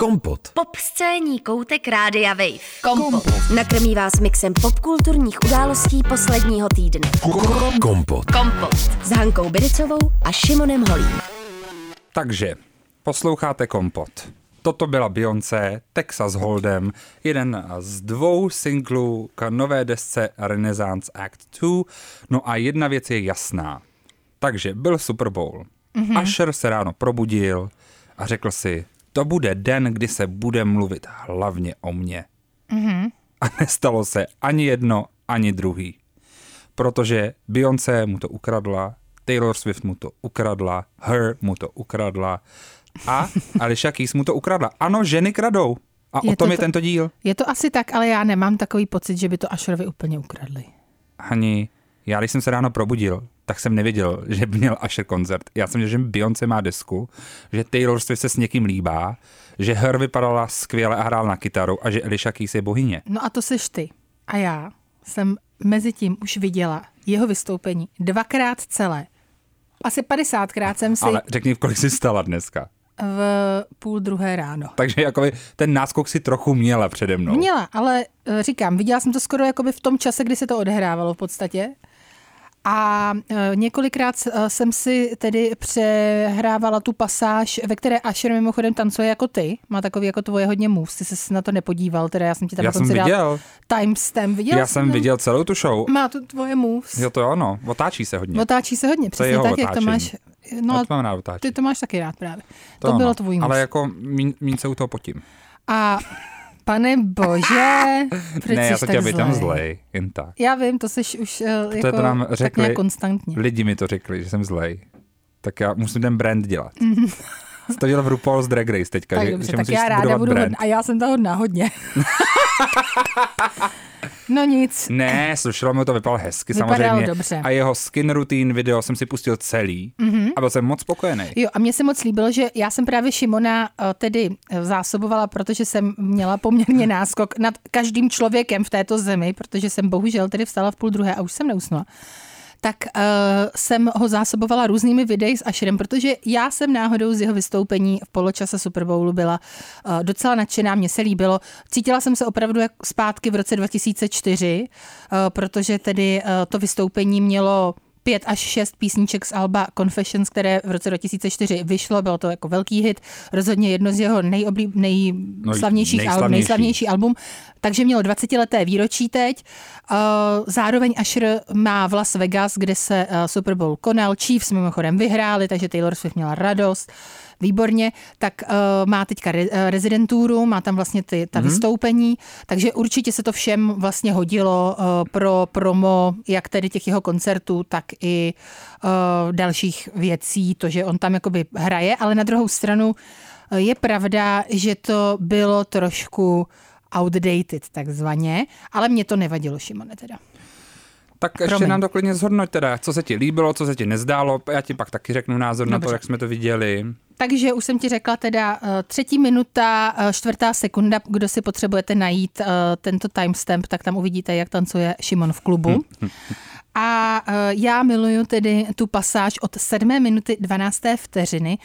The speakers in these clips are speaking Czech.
Kompot. Pop scéní koutek Rádia Wave. Kompot. Nakrmí vás mixem popkulturních událostí posledního týdne. Kompot. Kompot. S Hankou Biricovou a Šimonem Holím. Takže, posloucháte Kompot. Toto byla Beyoncé, Texas Hold'em, jeden z dvou singlů k nové desce Renaissance Act 2. No a jedna věc je jasná. Takže byl Super Bowl. Mm-hmm. Asher se ráno probudil a řekl si, to bude den, kdy se bude mluvit hlavně o mně. Mm-hmm. A nestalo se ani jedno, ani druhý. Protože Beyoncé mu to ukradla, Taylor Swift mu to ukradla, Her mu to ukradla a Alicia Keys mu to ukradla. Ano, ženy kradou. A Je o tom to je to- tento díl. Je to asi tak, ale já nemám takový pocit, že by to Asherovi úplně ukradli. Hani, já když jsem se ráno probudil, tak jsem nevěděl, že by měl Asher koncert. Já jsem věděl, že Beyoncé má desku, že Taylor Swift se s někým líbá, že Her vypadala skvěle a hrál na kytaru a že Alicia Keys je bohyně. No a to seš ty. A já jsem mezi tím už viděla jeho vystoupení dvakrát celé. Asi 50krát jsem si Ale řekni, v kolik jsi stala dneska. v půl druhé ráno. Takže jakoby ten náskok si trochu měla přede mnou. Měla, ale eh, říkám, viděla jsem to skoro jakoby v tom čase, kdy se to odehrávalo v podstatě. A eh, několikrát eh, jsem si tedy přehrávala tu pasáž, ve které Asher mimochodem tancuje jako ty. Má takový jako tvoje hodně moves. Ty se na to nepodíval, teda já jsem ti tam Já jsem viděl. timestamp. Viděl Já jsi jsem to? viděl celou tu show. Má to tvoje moves. Jo, to ano, otáčí se hodně. Otáčí se hodně, přesně tak, jak to otáčení. máš. No, Já to mám rád otáčí. ty to máš taky rád právě. To, ano. bylo tvůj Ale mus. jako míň, míň se u toho potím. A pane bože, proč ne, já jsi to chtěl tak být tam zlej? jen tak. Já vím, to jsi už uh, jako, to nám tak řekli nějak konstantně. Lidi mi to řekli, že jsem zlej. Tak já musím ten brand dělat. Jsi to dělal v RuPaul's Drag Race teďka, tak že, dobře, že tak já ráda budu brand. hodná. A já jsem ta hodná hodně. no nic. Ne, slušelo mi to, vypadalo hezky Vypadalo samozřejmě. dobře. A jeho skin routine video jsem si pustil celý mm-hmm. a byl jsem moc spokojený. Jo, a mně se moc líbilo, že já jsem právě Šimona eh, tedy eh, zásobovala, protože jsem měla poměrně náskok nad každým člověkem v této zemi, protože jsem bohužel tedy vstala v půl druhé a už jsem neusnula. Tak uh, jsem ho zásobovala různými videi s Asherem, protože já jsem náhodou z jeho vystoupení v poločase Super Bowlu byla uh, docela nadšená, mně se líbilo. Cítila jsem se opravdu jak zpátky v roce 2004, uh, protože tedy uh, to vystoupení mělo pět až šest písniček z Alba Confessions, které v roce 2004 vyšlo, bylo to jako velký hit, rozhodně jedno z jeho nejoblíb, nejslavnějších album, nejslavnější. album, takže mělo 20 leté výročí teď. Uh, Zároveň Asher má v Las Vegas, kde se uh, Super Bowl konal, Chiefs mimochodem vyhráli, takže Taylor Swift měla radost. Výborně, tak uh, má teďka re, uh, rezidenturu, má tam vlastně ty, ta mm-hmm. vystoupení, takže určitě se to všem vlastně hodilo uh, pro promo, jak tedy těch jeho koncertů, tak i uh, dalších věcí, to, že on tam jakoby hraje, ale na druhou stranu je pravda, že to bylo trošku outdated takzvaně, ale mě to nevadilo, Šimone, teda. Tak ještě Promiň. nám to klidně zhodnoť teda, co se ti líbilo, co se ti nezdálo. Já ti pak taky řeknu názor na to, Dobře. jak jsme to viděli. Takže už jsem ti řekla teda eh, třetí minuta, eh, čtvrtá sekunda, kdo si potřebujete najít eh, tento timestamp, tak tam uvidíte, jak tancuje Šimon v klubu. A eh, já miluju tedy tu pasáž od 7 minuty 12. vteřiny,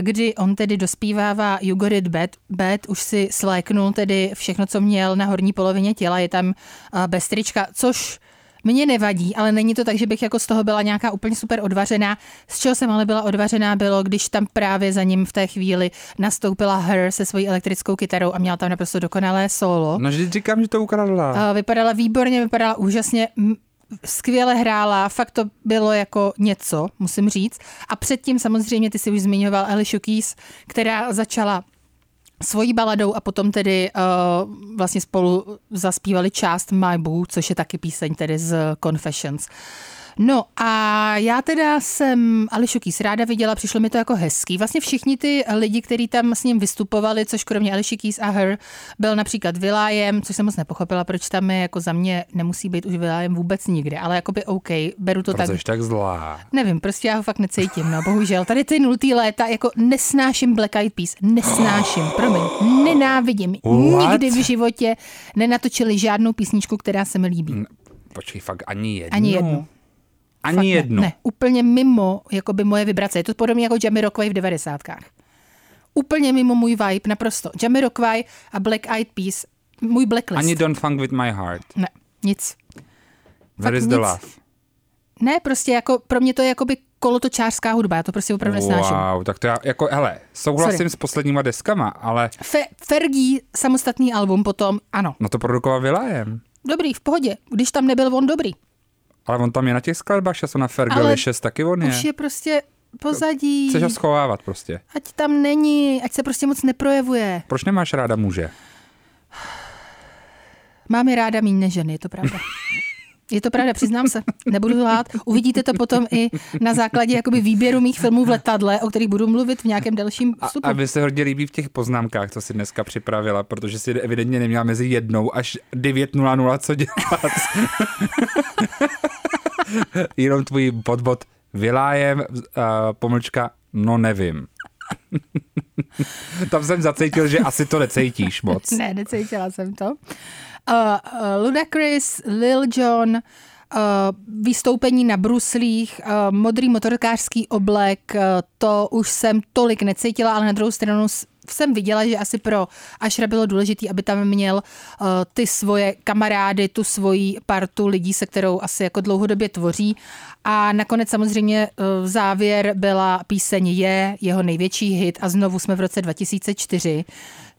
kdy on tedy dospívává You Got It Bad, bad už si sléknul tedy všechno, co měl na horní polovině těla, je tam bez trička, což mně nevadí, ale není to tak, že bych jako z toho byla nějaká úplně super odvařená. Z čeho jsem ale byla odvařená bylo, když tam právě za ním v té chvíli nastoupila Her se svojí elektrickou kytarou a měla tam naprosto dokonalé solo. No vždyť říkám, že to ukradla. A Vypadala výborně, vypadala úžasně, skvěle hrála, fakt to bylo jako něco, musím říct. A předtím samozřejmě, ty si už zmiňoval Alicia Keys, která začala svojí baladou a potom tedy uh, vlastně spolu zaspívali část My Boo, což je taky píseň tedy z Confessions. No a já teda jsem Ališu Keys ráda viděla, přišlo mi to jako hezký. Vlastně všichni ty lidi, kteří tam s ním vystupovali, což kromě Ališi Keys a Her, byl například Vilájem, což jsem moc nepochopila, proč tam je, jako za mě nemusí být už Vilájem vůbec nikde, ale jakoby OK, beru to tak. Proč jsi tak zlá? Nevím, prostě já ho fakt necítím, no bohužel. Tady ty nultý léta, jako nesnáším Black Eyed Peas, nesnáším, promiň, nenávidím. What? Nikdy v životě nenatočili žádnou písničku, která se mi líbí. Počkej, fakt ani jednu? Ani jednu. Ani Fakt jednu. Ne, ne, úplně mimo jakoby moje vibrace. Je to podobně jako Jamie Rockway v devadesátkách. úplně mimo můj vibe, naprosto. Jamiroquai a Black Eyed Peas, můj blacklist. Ani Don't Funk With My Heart. Ne, nic. Where is nic. the love? Ne, prostě jako, pro mě to je jakoby kolotočářská hudba, já to prostě opravdu nesnáším. Wow, tak to já, jako, hele, souhlasím Sorry. s posledníma deskama, ale Fe- Fergie, samostatný album potom, ano. no to produkoval Vilajem. Dobrý, v pohodě. Když tam nebyl on dobrý. Ale on tam je na těch skladbách, že jsou na Fergalicious, taky on je. Už je prostě pozadí. Chceš ho schovávat prostě. Ať tam není, ať se prostě moc neprojevuje. Proč nemáš ráda muže? Mám je ráda méně než ženy, je to pravda. Je to pravda, přiznám se. Nebudu lhát. Uvidíte to potom i na základě jakoby výběru mých filmů v letadle, o kterých budu mluvit v nějakém dalším A, vstupu. a mi se hodně líbí v těch poznámkách, co si dneska připravila, protože si evidentně neměla mezi jednou až 9.00 co dělat. Jenom tvůj podbod vylájem, uh, pomlčka, no nevím. Tam jsem zacítil, že asi to necítíš moc. Ne, necítila jsem to. Uh, uh, Ludacris, Lil Jon, uh, vystoupení na bruslích, modrý motorkářský oblek, to už jsem tolik necítila, ale na druhou stranu jsem viděla, že asi pro Ašra bylo důležité, aby tam měl ty svoje kamarády, tu svoji partu lidí, se kterou asi jako dlouhodobě tvoří. A nakonec samozřejmě uh, závěr byla píseň Je, jeho největší hit a znovu jsme v roce 2004.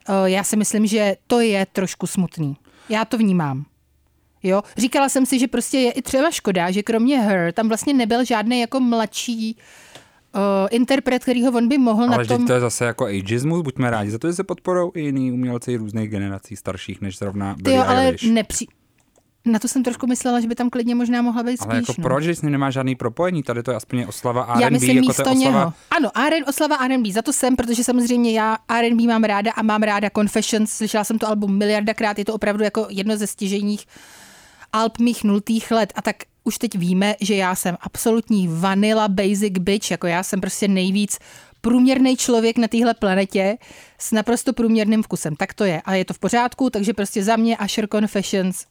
Uh, já si myslím, že to je trošku smutný. Já to vnímám. Jo, říkala jsem si, že prostě je i třeba škoda, že kromě Her tam vlastně nebyl žádný jako mladší uh, interpret, kterýho on by mohl Ale na že tom... to je zase jako ageismus, buďme rádi za to, že se podporou i jiný umělci různých generací starších než zrovna Billie jo, ale Eilish. Na to jsem trošku myslela, že by tam klidně možná mohla být spíš. Ale jako no. proč, že s ním nemá žádný propojení? Tady to je aspoň oslava R&B, Já myslím jako místo to oslava... něho. Ano, R, oslava R&B, za to jsem, protože samozřejmě já R&B mám ráda a mám ráda Confessions, slyšela jsem to album miliardakrát, je to opravdu jako jedno ze stěžejních alb mých nultých let a tak už teď víme, že já jsem absolutní vanilla basic bitch, jako já jsem prostě nejvíc průměrný člověk na téhle planetě s naprosto průměrným vkusem. Tak to je. A je to v pořádku, takže prostě za mě Asher Confessions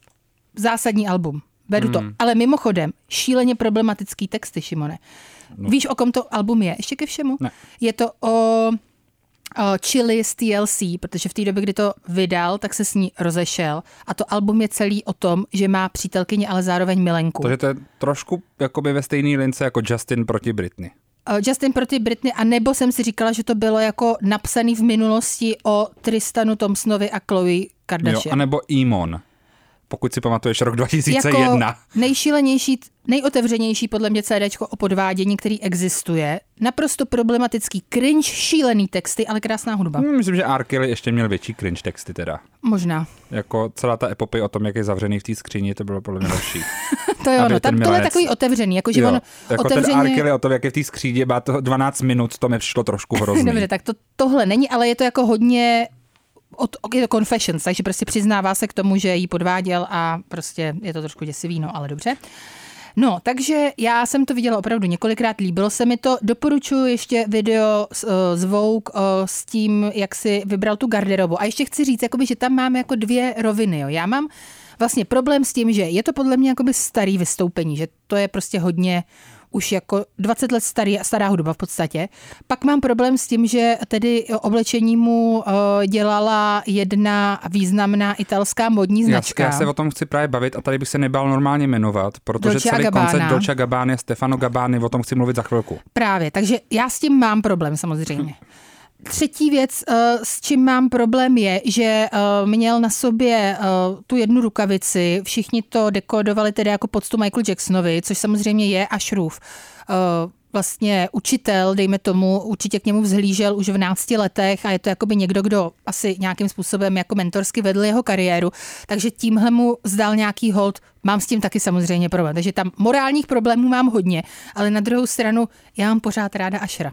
zásadní album. Beru to. Ale mimochodem, šíleně problematický texty, Šimone. No. Víš, o kom to album je? Ještě ke všemu? Ne. Je to o, o Chili z TLC, protože v té době, kdy to vydal, tak se s ní rozešel. A to album je celý o tom, že má přítelkyni, ale zároveň milenku. Takže to je trošku jakoby ve stejné lince jako Justin proti Britney. Justin proti Britney, a nebo jsem si říkala, že to bylo jako napsaný v minulosti o Tristanu Thompsonovi a Chloe Jo, Kardashian. anebo Imon, pokud si pamatuješ rok 2001. Jako nejšílenější, nejotevřenější podle mě CDčko o podvádění, který existuje. Naprosto problematický, cringe, šílený texty, ale krásná hudba. Hmm, Myslím, že R. Kelly ještě měl větší cringe texty teda. Možná. Jako celá ta epopej o tom, jak je zavřený v té skříni, to bylo podle mě další. To jo, Aby no, ten tam tohle je takový otevřený, jakože jo, on jako otevřeně... ten R. Kelly o tom, jak je v té skříni, má to 12 minut, to mi přišlo trošku hrozný. Dobře, tak to, tohle není, ale je to jako hodně od, je to confessions, takže prostě přiznává se k tomu, že jí podváděl a prostě je to trošku děsivý, no ale dobře. No, takže já jsem to viděla opravdu několikrát, líbilo se mi to. Doporučuji ještě video eh, z Vogue eh, s tím, jak si vybral tu garderobu. A ještě chci říct, jakoby, že tam máme jako dvě roviny. Jo. Já mám vlastně problém s tím, že je to podle mě jakoby starý vystoupení, že to je prostě hodně už jako 20 let starý, stará hudba v podstatě. Pak mám problém s tím, že tedy oblečení mu eh, dělala jedna významná italská modní Já, značka. já se o tom chci právě bavit a tady bych se nebál normálně jmenovat, protože Dolce celý Gabbana. koncept Dolce Gabbana, Stefano Gabbani, o tom chci mluvit za chvilku. Právě, takže já s tím mám problém samozřejmě. Třetí věc, eh, s čím mám problém, je, že eh, měl na sobě eh, tu jednu rukavici, všichni to dekodovali tedy jako poctu Michael Jacksonovi, což samozřejmě je Ashrův vlastně učitel, dejme tomu, určitě k němu vzhlížel už v nácti letech a je to jakoby někdo, kdo asi nějakým způsobem jako mentorsky vedl jeho kariéru, takže tímhle mu zdal nějaký hold, mám s tím taky samozřejmě problém. Takže tam morálních problémů mám hodně, ale na druhou stranu já mám pořád ráda Ašra.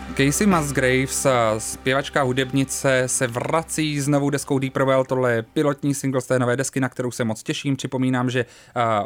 Casey Musgraves, zpěvačka hudebnice, se vrací s novou deskou Deeper Well. Tohle je pilotní single z té nové desky, na kterou se moc těším. Připomínám, že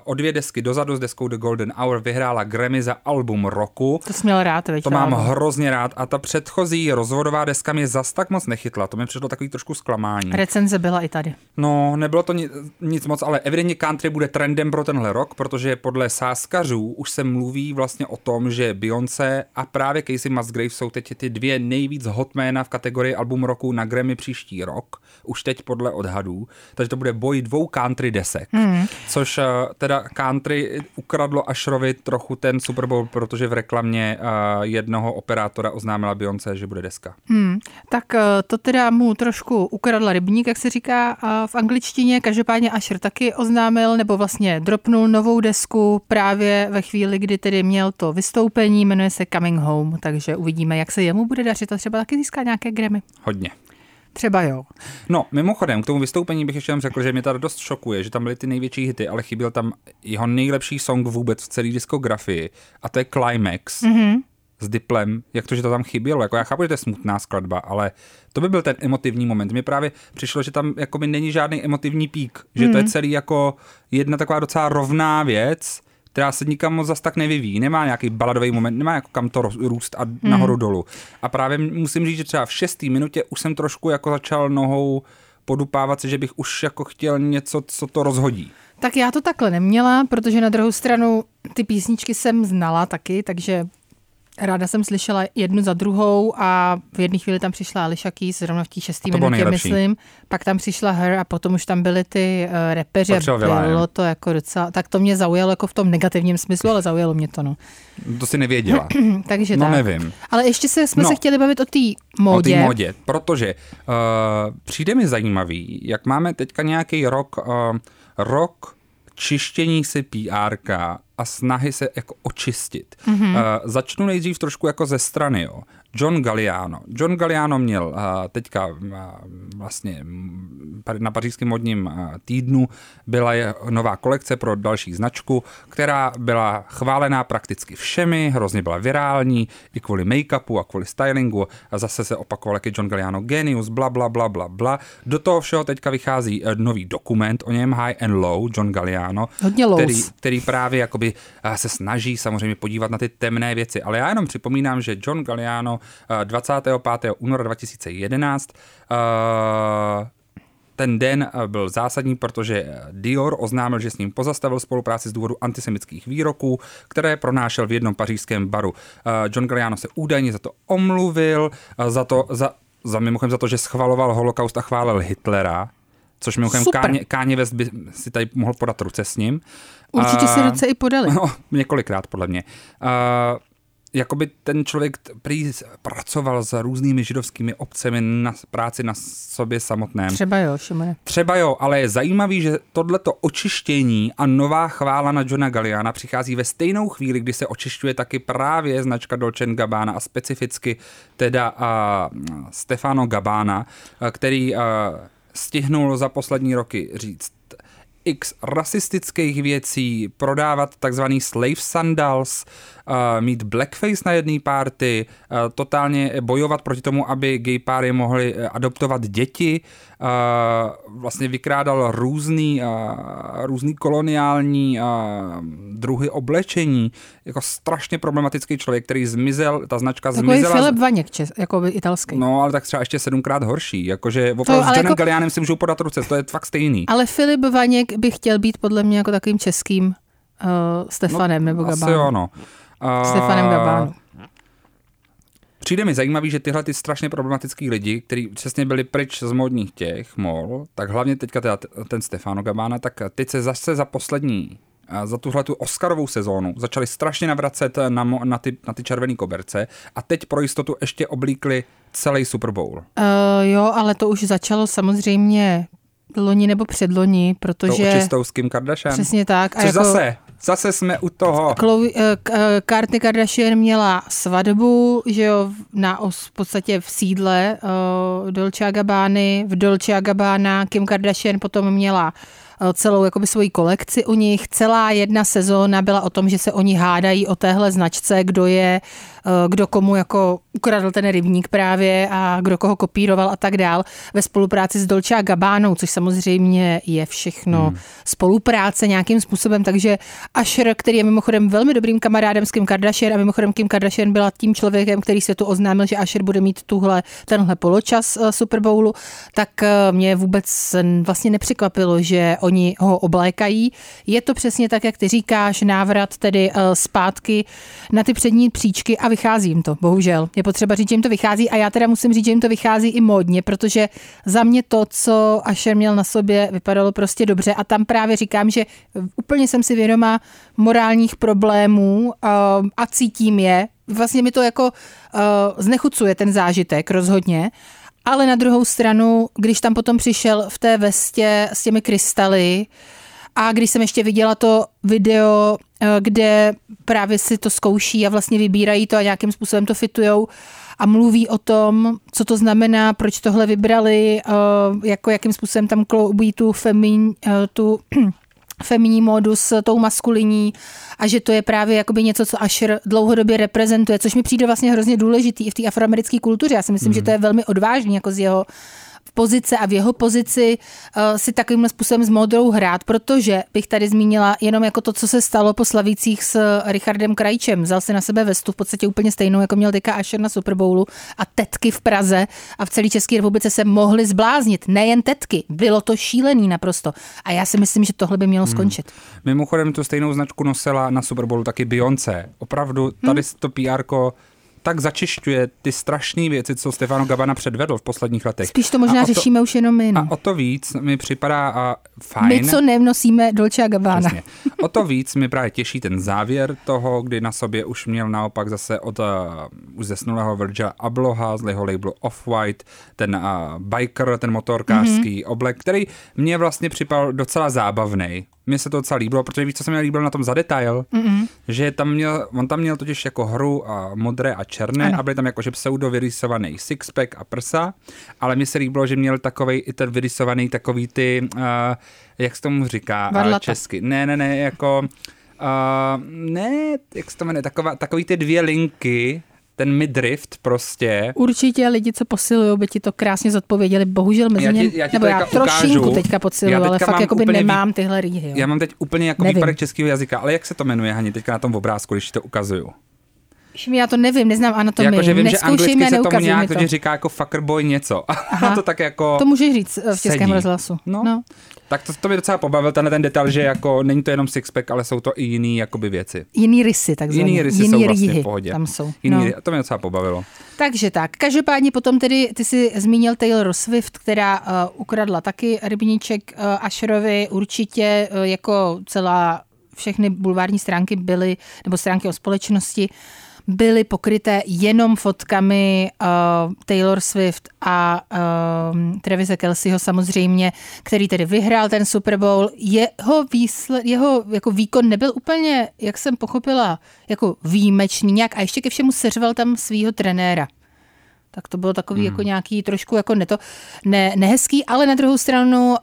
o dvě desky dozadu s deskou The Golden Hour vyhrála Grammy za album roku. To jsi měl rád, veď, To mám hrozně rád a ta předchozí rozvodová deska mě zas tak moc nechytla. To mi přišlo takový trošku zklamání. Recenze byla i tady. No, nebylo to nic, nic moc, ale evidentně country bude trendem pro tenhle rok, protože podle sáskařů už se mluví vlastně o tom, že Beyoncé a právě Casey Musgraves jsou teď ty dvě nejvíc hotména v kategorii album roku na Grammy příští rok, už teď podle odhadů, takže to bude boj dvou country desek, hmm. což uh, teda country ukradlo Ashrovi trochu ten Super Bowl, protože v reklamě uh, jednoho operátora oznámila Beyoncé, že bude deska. Hmm. Tak uh, to teda mu trošku ukradla rybník, jak se říká v angličtině, každopádně Asher taky oznámil, nebo vlastně dropnul novou desku právě ve chvíli, kdy tedy měl to vystoupení, jmenuje se Coming Home, takže uvidíme, jak se jemu bude dařit a třeba taky získá nějaké Grammy. Hodně. Třeba jo. No, mimochodem, k tomu vystoupení bych ještě jenom řekl, že mě to dost šokuje, že tam byly ty největší hity, ale chyběl tam jeho nejlepší song vůbec v celé diskografii a to je Climax. Mm-hmm s Diplem, jak to, že to tam chybělo. Jako já chápu, že to je smutná skladba, ale to by byl ten emotivní moment. Mně právě přišlo, že tam jako by není žádný emotivní pík, že mm. to je celý jako jedna taková docela rovná věc, která se nikam moc zas tak nevyvíjí, nemá nějaký baladový moment, nemá jako kam to růst a hmm. nahoru dolů. A právě musím říct, že třeba v šesté minutě už jsem trošku jako začal nohou podupávat se, že bych už jako chtěl něco, co to rozhodí. Tak já to takhle neměla, protože na druhou stranu ty písničky jsem znala taky, takže Ráda jsem slyšela jednu za druhou a v jedné chvíli tam přišla Alicia Keys, zrovna v té šestý minutě, myslím. Pak tam přišla Her a potom už tam byly ty uh, repeři. Bylo to jako docela, tak to mě zaujalo jako v tom negativním smyslu, ale zaujalo mě to, no. To si nevěděla. Takže no, tak. nevím. Ale ještě se, jsme no, se chtěli bavit o té módě. O té módě, protože uh, přijde mi zajímavý, jak máme teďka nějaký rok, uh, rok čištění si PR a snahy se jako očistit. Mm-hmm. Uh, začnu nejdřív trošku jako ze strany. Jo. John Galliano. John Galliano měl uh, teďka uh, vlastně na pařížském modním uh, týdnu byla je nová kolekce pro další značku, která byla chválená prakticky všemi, hrozně byla virální, i kvůli make-upu a kvůli stylingu. A zase se opakoval, jak je John Galliano genius, bla, bla, bla, bla, bla. Do toho všeho teďka vychází uh, nový dokument o něm, High and Low, John Galliano, Hodně který, který právě jakoby se snaží samozřejmě podívat na ty temné věci. Ale já jenom připomínám, že John Galliano 25. února 2011 ten den byl zásadní, protože Dior oznámil, že s ním pozastavil spolupráci z důvodu antisemických výroků, které pronášel v jednom pařížském baru. John Galliano se údajně za to omluvil, za to, za, za mimochodem za to, že schvaloval holokaust a chválil Hitlera, což mimochodem Káně, Káně West by si tady mohl podat ruce s ním. Určitě si ruce i podali. No, několikrát podle mě. Uh, jakoby ten člověk prý pracoval s různými židovskými obcemi na práci na sobě samotném. Třeba jo, Šimone. Třeba jo, ale je zajímavý, že tohleto očištění a nová chvála na Johna Galliana přichází ve stejnou chvíli, kdy se očišťuje taky právě značka Dolce Gabbana a specificky teda uh, Stefano Gabbana, uh, který uh, stihnul za poslední roky říct x rasistických věcí, prodávat takzvaný slave sandals, uh, mít blackface na jedné party, uh, totálně bojovat proti tomu, aby gay páry mohly uh, adoptovat děti, vlastně vykrádal různý, různý koloniální uh, druhy oblečení, jako strašně problematický člověk, který zmizel, ta značka Takový zmizela. Takový Filip Vaněk, čes, jako by italský. No, ale tak třeba ještě sedmkrát horší, jakože opravdu s Johnem jako... Gallianem si můžou podat ruce, to je fakt stejný. Ale Filip Vaněk by chtěl být podle mě jako takovým českým uh, Stefanem no, nebo Gabánem. Asi jo, no. Uh, Stefanem Gabánu. Přijde mi zajímavý, že tyhle ty strašně problematický lidi, kteří přesně byli pryč z modních těch mol, tak hlavně teďka teda ten Stefano Gabána, tak teď se zase za poslední za tuhle tu Oscarovou sezónu začali strašně navracet na, na, ty, na ty červené koberce a teď pro jistotu ještě oblíkli celý Super Bowl. Uh, jo, ale to už začalo samozřejmě loni nebo předloni, protože... To čistou s Kim Kardashian. Přesně tak. A Což jako... zase, zase jsme u toho. Chloe, uh, Kardashian měla svatbu, že jo, na v podstatě v sídle uh, Dolce Gabbany, v Dolce Gabbana Kim Kardashian potom měla eh, celou jakoby svoji kolekci u nich. Celá jedna sezóna byla o tom, že se oni hádají o téhle značce, kdo je, eh, kdo komu jako ukradl ten rybník právě a kdo koho kopíroval a tak dál ve spolupráci s Dolce a Gabbánou, což samozřejmě je všechno hmm. spolupráce nějakým způsobem, takže Asher, který je mimochodem velmi dobrým kamarádem s Kim Kardashian a mimochodem Kim Kardashian byla tím člověkem, který se tu oznámil, že Asher bude mít tuhle, tenhle poločas eh, Super Bowlu, tak mě vůbec vlastně nepřekvapilo, že oni ho oblékají. Je to přesně tak, jak ty říkáš, návrat tedy eh, zpátky na ty přední příčky a vychází jim to, bohužel. Je potřeba říct, že jim to vychází a já teda musím říct, že jim to vychází i módně, protože za mě to, co Asher měl na sobě, vypadalo prostě dobře a tam právě říkám, že úplně jsem si vědoma morálních problémů eh, a cítím je. Vlastně mi to jako eh, znechucuje ten zážitek rozhodně, ale na druhou stranu, když tam potom přišel v té vestě s těmi krystaly a když jsem ještě viděla to video, kde právě si to zkouší a vlastně vybírají to a nějakým způsobem to fitujou a mluví o tom, co to znamená, proč tohle vybrali, eh, jako jakým způsobem tam kloubí tu femin, eh, tu feminní módu s tou maskulinní a že to je právě jakoby něco, co Asher dlouhodobě reprezentuje, což mi přijde vlastně hrozně důležitý i v té afroamerické kultuře. Já si myslím, mm. že to je velmi odvážný jako z jeho pozice a v jeho pozici uh, si takovým způsobem s modrou hrát, protože bych tady zmínila jenom jako to, co se stalo po slavících s Richardem Krajčem. Vzal si na sebe vestu v podstatě úplně stejnou, jako měl teďka Asher na Super Bowlu a tetky v Praze a v celé České republice se mohly zbláznit. Nejen tetky, bylo to šílený naprosto. A já si myslím, že tohle by mělo hmm. skončit. Hmm. Mimochodem tu stejnou značku nosila na Super Bowlu taky Beyoncé. Opravdu tady hmm. to PR tak začišťuje ty strašné věci, co Stefano Gabana předvedl v posledních letech. Spíš to možná to, řešíme už jenom my. No. A o to víc mi připadá a fajn. My, co nevnosíme Dolce a Gabbana. Přesně. O to víc mi právě těší ten závěr toho, kdy na sobě už měl naopak zase od uh, už zesnulého Virgila Abloha z jeho labelu Off-White, ten uh, biker, ten motorkářský mm-hmm. oblek, který mě vlastně připadal docela zábavný mně se to docela líbilo, protože víš, co se mi líbilo na tom za detail, Mm-mm. že tam měl, on tam měl totiž jako hru a modré a černé ano. a byly tam jakože pseudo vyrysovaný sixpack a prsa, ale mně se líbilo, že měl takový i ten vyrysovaný takový ty, uh, jak se tomu říká Varlata. česky. Ne, ne, ne, jako Uh, ne, jak se to jmenuje, taková, takový ty dvě linky, ten midrift prostě. Určitě lidi, co posilují, by ti to krásně zodpověděli. Bohužel mezi něm, nebo já trošinku ukážu. teďka posiluju, ale fakt jako by nemám tyhle rýhy. Já mám teď úplně jako výpadek českého jazyka, ale jak se to jmenuje, Hani, teďka na tom obrázku, když to ukazuju? Já to nevím, neznám anatomii. Jakože vím, že anglicky se tomu nějak to. říká jako fucker boy něco. To tak jako To můžeš říct v českém sedí. rozhlasu. No. no. Tak to, to mě docela pobavil, ten, ten detail, že jako není to jenom sixpack, ale jsou to i jiný jakoby věci. Jiný rysy, takzvané. Jiný rysy jiný jsou vlastně v pohodě. Tam jsou. Jiný, no. To mě docela pobavilo. Takže tak, každopádně potom tedy, ty si zmínil Taylor Swift, která uh, ukradla taky rybníček uh, Asherovi, určitě uh, jako celá všechny bulvární stránky byly, nebo stránky o společnosti, uh, byly pokryté jenom fotkami uh, Taylor Swift a uh, Travise Kelseyho samozřejmě, který tedy vyhrál ten Super Bowl. Jeho, výsled, jeho jako výkon nebyl úplně, jak jsem pochopila, jako výjimečný nějak a ještě ke všemu seřval tam svého trenéra tak to bylo takový hmm. jako nějaký trošku jako neto, ne, nehezký, ale na druhou stranu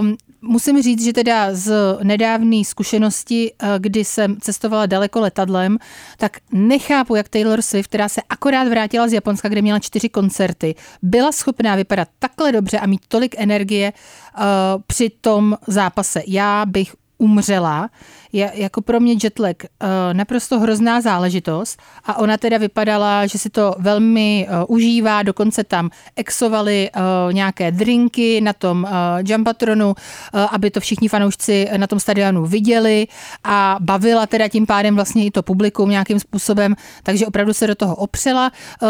um, musím říct, že teda z nedávné zkušenosti, uh, kdy jsem cestovala daleko letadlem, tak nechápu, jak Taylor Swift, která se akorát vrátila z Japonska, kde měla čtyři koncerty, byla schopná vypadat takhle dobře a mít tolik energie uh, při tom zápase. Já bych umřela, je jako pro mě jetlag uh, naprosto hrozná záležitost a ona teda vypadala, že si to velmi uh, užívá, dokonce tam exovali uh, nějaké drinky na tom uh, jumpatronu, uh, aby to všichni fanoušci na tom stadionu viděli a bavila teda tím pádem vlastně i to publikum nějakým způsobem, takže opravdu se do toho opřela. Uh,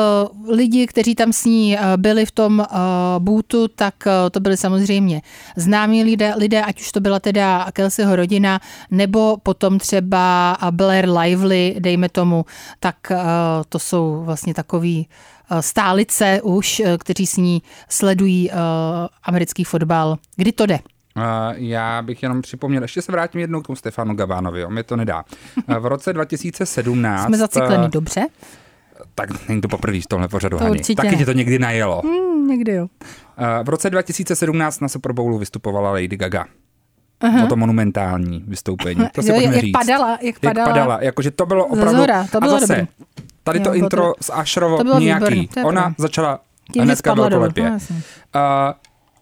lidi, kteří tam s ní uh, byli v tom uh, bůtu, tak uh, to byli samozřejmě známí lidé, lidé, ať už to byla teda Kelseyho rodina, nebo potom třeba Blair Lively, dejme tomu, tak eh, to jsou vlastně takový eh, stálice už, eh, kteří s ní sledují americký fotbal. Kdy to jde? Já bych jenom připomněl, ještě se vrátím jednou k tomu Stefanu Gavánovi, on mi to nedá. V roce 2017... Jsme zaciklený dobře? Tak není to poprvé v tomhle pořadu, to Hani. Taky tě to někdy najelo. Hmm, někdy jo. V roce 2017 na Super Bowlu vystupovala Lady Gaga. Aha. to monumentální vystoupení. To si jo, jak říct. padala, jak padala. Jak padala, jakože to bylo opravdu... zhora, to bylo a zase, dobrý. tady Jo, to bylo intro to- z Ašrovo bylo nějaký. Ona pravda. začala Tím, hnedka jasně. Uh,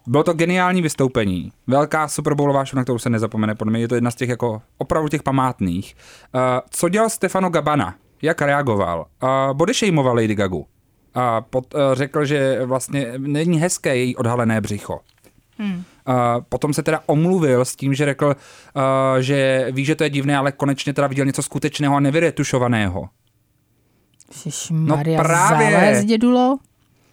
bylo to geniální vystoupení. Velká superbowlová show, na kterou se nezapomene. Podle mě je to jedna z těch jako opravdu těch památných. Uh, co dělal Stefano Gabana? Jak reagoval? Uh, bodyshameoval Lady Gagu. A pot, uh, řekl, že vlastně není hezké její odhalené břicho. Hmm. Uh, potom se teda omluvil s tím, že řekl, uh, že ví, že to je divné, ale konečně teda viděl něco skutečného a nevyretušovaného. Ježišmarja, No právě. zález, dědulo.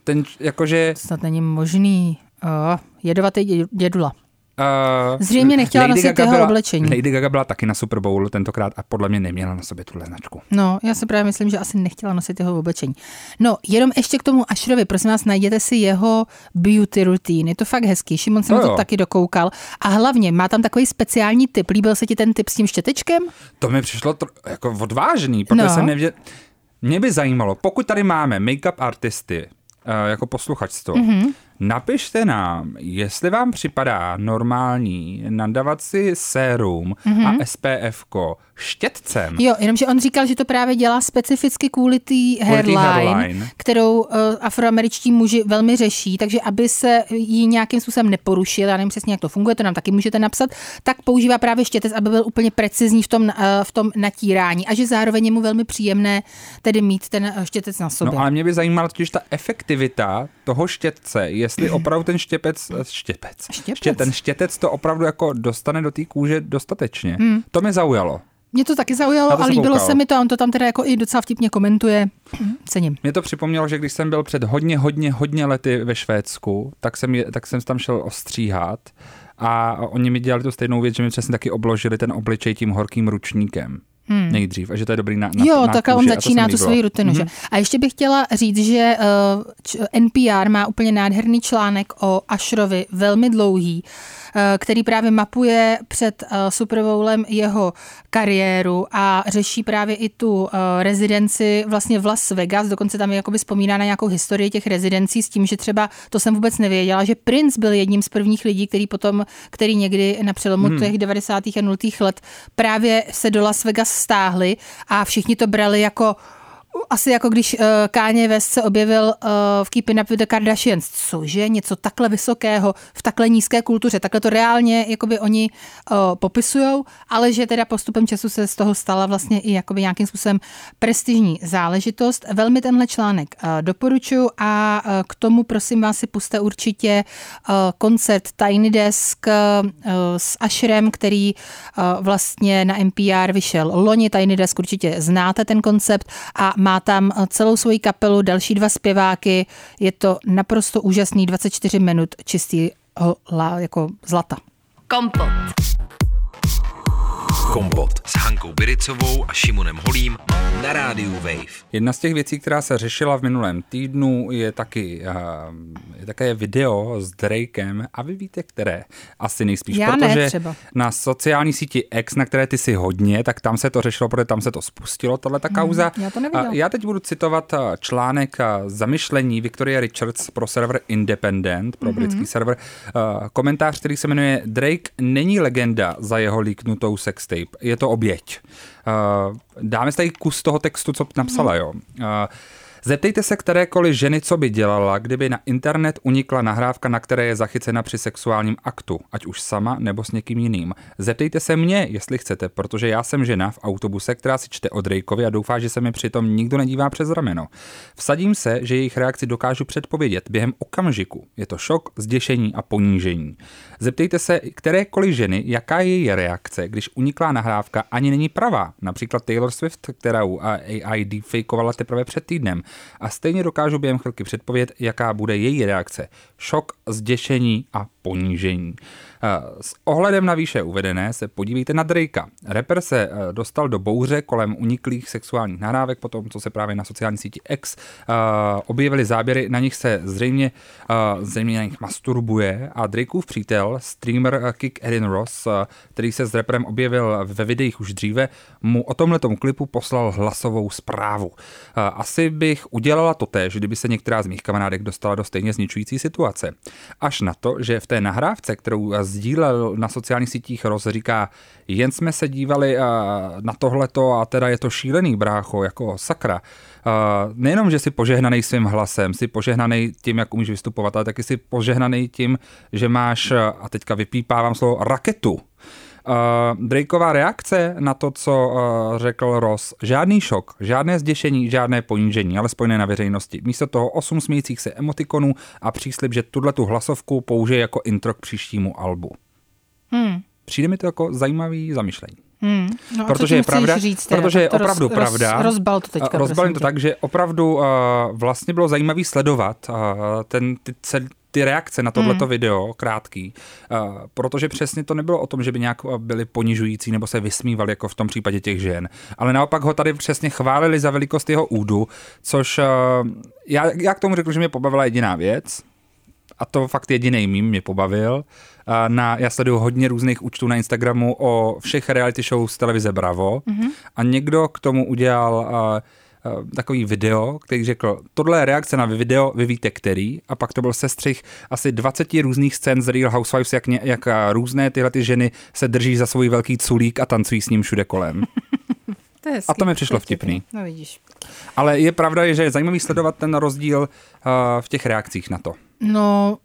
Ten, jakože... Snad není možný. O, jedovatý dě- dědula. Uh, Zřejmě nechtěla nosit jeho byla, oblečení. Lady Gaga byla taky na Super Bowl tentokrát a podle mě neměla na sobě tuhle značku. No, já si právě myslím, že asi nechtěla nosit jeho oblečení. No, jenom ještě k tomu Ašrovi, prosím vás, najděte si jeho beauty routine. Je to fakt hezký. Šimon se No na to taky dokoukal. A hlavně, má tam takový speciální typ. Líbil se ti ten typ s tím štětečkem? To mi přišlo tr- jako odvážný, protože No. jsem nevěděl... Mě by zajímalo, pokud tady máme make-up artisty uh, jako posluchačstvo, Mhm. mm-hmm. Napište nám, jestli vám připadá normální nandavat si sérum mm-hmm. Mhm. a SPF-ko štětcem. Jo, jenomže on říkal, že to právě dělá specificky kvůli té hairline, hairline. kterou uh, afroameričtí muži velmi řeší, takže aby se jí nějakým způsobem neporušil, já nevím přesně, jak to funguje, to nám taky můžete napsat, tak používá právě štětec, aby byl úplně precizní v tom, uh, v tom natírání a že zároveň je mu velmi příjemné tedy mít ten eh, štětec na sobě. No ale mě by zajímala totiž ta efektivita toho štětce, jestli opravdu ten štěpec, eh, štěpec, Štěpec. Ště, ten štětec to opravdu jako dostane do té kůže dostatečně. Hmm. To mě zaujalo. Mě to taky zaujalo to a líbilo koukal. se mi to a on to tam teda jako i docela vtipně komentuje. Cením. Mě to připomnělo, že když jsem byl před hodně, hodně, hodně lety ve Švédsku, tak jsem, je, tak jsem tam šel ostříhat a oni mi dělali tu stejnou věc, že mi přesně taky obložili ten obličej tím horkým ručníkem. Hmm. Nejdřív, a že to je dobrý na, na Jo, na tak kůži, on začíná tu svoji rutinu, Mhm. že? A ještě bych chtěla říct, že uh, č- NPR má úplně nádherný článek o Ashrovi, velmi dlouhý, uh, který právě mapuje před uh, Super Bowlem jeho kariéru a řeší právě i tu uh, rezidenci vlastně v Las Vegas, dokonce tam je jakoby vzpomíná na nějakou historii těch rezidencí s tím, že třeba, to jsem vůbec nevěděla, že Prince byl jedním z prvních lidí, který potom, který někdy na přelomu hmm. těch 90. a 0. let právě se do Las Vegas stáhli a všichni to brali jako asi jako když uh, Kanye West se objevil uh, v Keeping Up with the Kardashians. Cože? Něco takhle vysokého v takhle nízké kultuře. Takhle to reálně jakoby oni uh, popisujou, ale že teda postupem času se z toho stala vlastně i jakoby nějakým způsobem prestižní záležitost. Velmi tenhle článek uh, doporučuji a uh, k tomu prosím vás si puste určitě uh, koncert Tiny Desk uh, s Asherem, který uh, vlastně na NPR vyšel loni. Tiny Desk určitě znáte ten koncept a má tam uh, celou svoji kapelu, další dva zpěváky. Je to naprosto úžasný 24 minut čistý jako zlata. Kompot. Kompot s Hankou Biricovou a Šimonem Holím na rádiu Wave. Jedna z těch věcí, která se řešila v minulém týdnu, je taky uh, je také video s Drakem a vy víte, které asi nejspíš, Já ne protože třeba. na sociální síti X, na které ty si hodně, tak tam se to řešilo, protože tam se to spustilo, tahle ta kauza. já to neviděla. A já teď budu citovat uh, článek zamyšlení Victoria Richards pro server Independent, pro britský server, komentář, který se jmenuje Drake není legenda za jeho líknutou sextape, je to oběť. Uh, dáme si tady kus toho textu, co napsala, jo. Zeptejte se kterékoliv ženy, co by dělala, kdyby na internet unikla nahrávka, na které je zachycena při sexuálním aktu, ať už sama nebo s někým jiným. Zeptejte se mě, jestli chcete, protože já jsem žena v autobuse, která si čte o Drakeovi a doufá, že se mi přitom nikdo nedívá přes rameno. Vsadím se, že jejich reakci dokážu předpovědět během okamžiku. Je to šok, zděšení a ponížení. Zeptejte se kterékoliv ženy, jaká je její reakce, když uniklá nahrávka ani není pravá. Například Taylor Swift, kterou AI deepfakeovala teprve před týdnem. A stejně dokážu během chvilky předpovědět, jaká bude její reakce. Šok, zděšení a ponížení. Eh, S ohledem na výše uvedené se podívejte na Drakea. Rapper se eh, dostal do bouře kolem uniklých sexuálních nahrávek, potom co se právě na sociální síti X eh, objevily záběry, na nich se zřejmě, zřejmě na nich masturbuje a Drakeův přítel, streamer Kick Erin Ross, který se s raperem objevil ve videích už dříve, mu o tomhletom klipu poslal hlasovou zprávu. Asi bych udělala to též, kdyby se některá z mých kamarádek dostala do stejně zničující situace. Až na to, že v té nahrávce, kterou sdílel na sociálních sítích Roz, říká, jen jsme se dívali na tohleto a teda je to šílený brácho, jako sakra. Nejenom, že jsi požehnaný svým hlasem, jsi požehnaný tím, jak umíš vystupovat, ale taky jsi požehnaný tím, že máš, a teďka vypípávám slovo, raketu. Uh, Drakeová reakce na to, co uh, řekl Ross, žádný šok, žádné zděšení, žádné ponížení, ale spojené na veřejnosti. Místo toho osm smíjících se emotikonů a příslip, že tuhle tu hlasovku použije jako intro k příštímu albu. Hmm. Přijde mi to jako zajímavý zamyšlení. Hmm. No, protože je pravda, říct, teda? protože je opravdu roz, pravda. Roz, rozbal to teďka, a rozbalím to tě. tak, že opravdu uh, vlastně bylo zajímavý sledovat uh, ten, ty, cel, ty reakce na tohleto Hmm. video, krátký, uh, protože přesně to nebylo o tom, že by nějak uh, byli ponižující nebo se vysmívali, jako v tom případě těch žen, ale naopak ho tady přesně chválili za velikost jeho údu, což uh, já, já k tomu řekl, že mě pobavila jediná věc, a to fakt jediný mím mě pobavil. Na, já sleduju hodně různých účtů na Instagramu o všech reality show z televize Bravo mm-hmm. a někdo k tomu udělal uh, uh, takový video, který řekl, tohle je reakce na video, vy víte který, a pak to byl sestřih asi 20 různých scén z Real Housewives, jak, ně, jak uh, různé tyhle ty ženy se drží za svůj velký culík a tancují s ním všude kolem. To je A to mi přišlo vtipný. No vidíš. Ale je pravda, že je zajímavý sledovat ten rozdíl uh, v těch reakcích na to. No,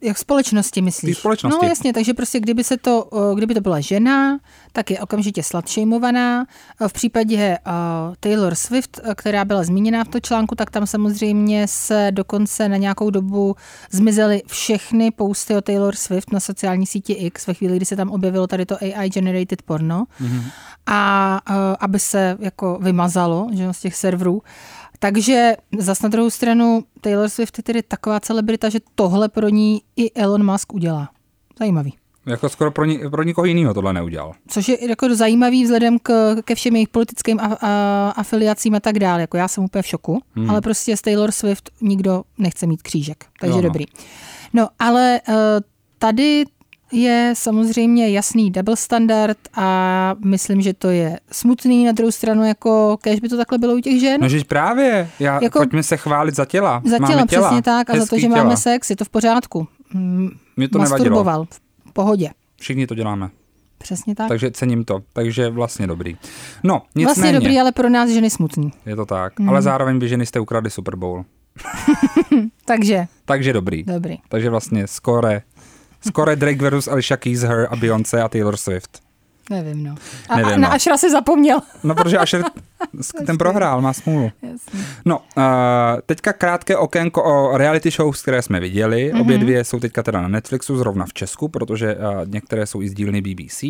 jak společnosti myslíš? Té společnosti. No jasně, takže prostě kdyby, se to, o, kdyby to byla žena, tak je okamžitě slutshameovaná. V případě uh, Taylor Swift, eh, která byla zmíněná v tom článku, tak tam samozřejmě se dokonce na nějakou dobu zmizely všechny posty o Taylor Swift na sociální síti X ve chvíli, kdy se tam objevilo tady to AI generated porno. Mm-hmm. A uh, aby se jako vymazalo že, z těch serverů. Takže zas na druhou stranu Taylor Swift je tedy taková celebrita, že tohle pro ní i Elon Musk udělá. Zajímavý. Jako skoro pro, ni, pro nikoho jiného tohle neudělal. Což je jako zajímavý vzhledem k, ke všem jejich politickým a, a, afiliacím a tak dále. Jako já jsem úplně v šoku, hmm. ale prostě z Taylor Swift nikdo nechce mít křížek. Takže Jo, no. dobrý. No, ale uh, tady je samozřejmě jasný double standard a myslím, že to je smutný na druhou stranu, jako kež by to takhle bylo u těch žen. No, že právě, já, Jako- pojďme se chválit za těla. Za Máme těla, těla, přesně tak, a za to, že těla. máme sex, je to v pořádku. Mm, Mě to nevadilo. Masturboval, v pohodě. Všichni to děláme, Přesně tak. takže cením to. Takže vlastně dobrý. No, nicméně, vlastně dobrý, ale pro nás ženy smutný. je to tak. Mhm. Ale zároveň by ženy jste ukradli Super Bowl. Takže, Takže dobrý. dobrý. Takže vlastně skore, skore Drake versus Alicia Keys, Her a Beyoncé a Taylor Swift. Nevím, no. A, Nevím, a na no. Ašra si zapomněl. No, protože Asher ten prohrál, má smůlu. Jasně. No, uh, teďka krátké okénko o reality shows, které jsme viděli. Mm-hmm. Obě dvě jsou teďka teda na Netflixu, zrovna v Česku, protože uh, některé jsou i z dílny BBC.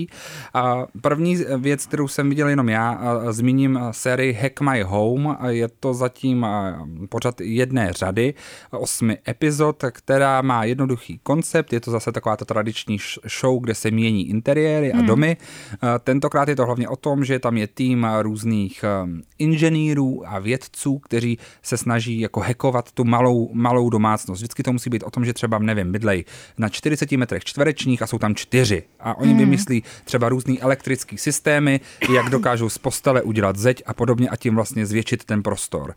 A první věc, kterou jsem viděl jenom já, uh, zmíním uh, sérii Hack My Home. Je to zatím uh, pořad jedné řady, uh, osmi epizod, která má jednoduchý koncept. Je to zase taková ta tradiční show, kde se mění interiéry a domy. Uh, tentokrát je to hlavně o tom, že tam je tým uh, různých um, inženýrů a vědců, kteří se snaží jako hackovat tu malou, malou domácnost. Vždycky to musí být o tom, že třeba, nevím, bydlej na 40 metrech čtverečních a jsou tam čtyři. A oni hmm. vymyslí třeba různý elektrický systémy, jak dokážou z postele udělat zeď a podobně a tím vlastně zvětšit ten prostor.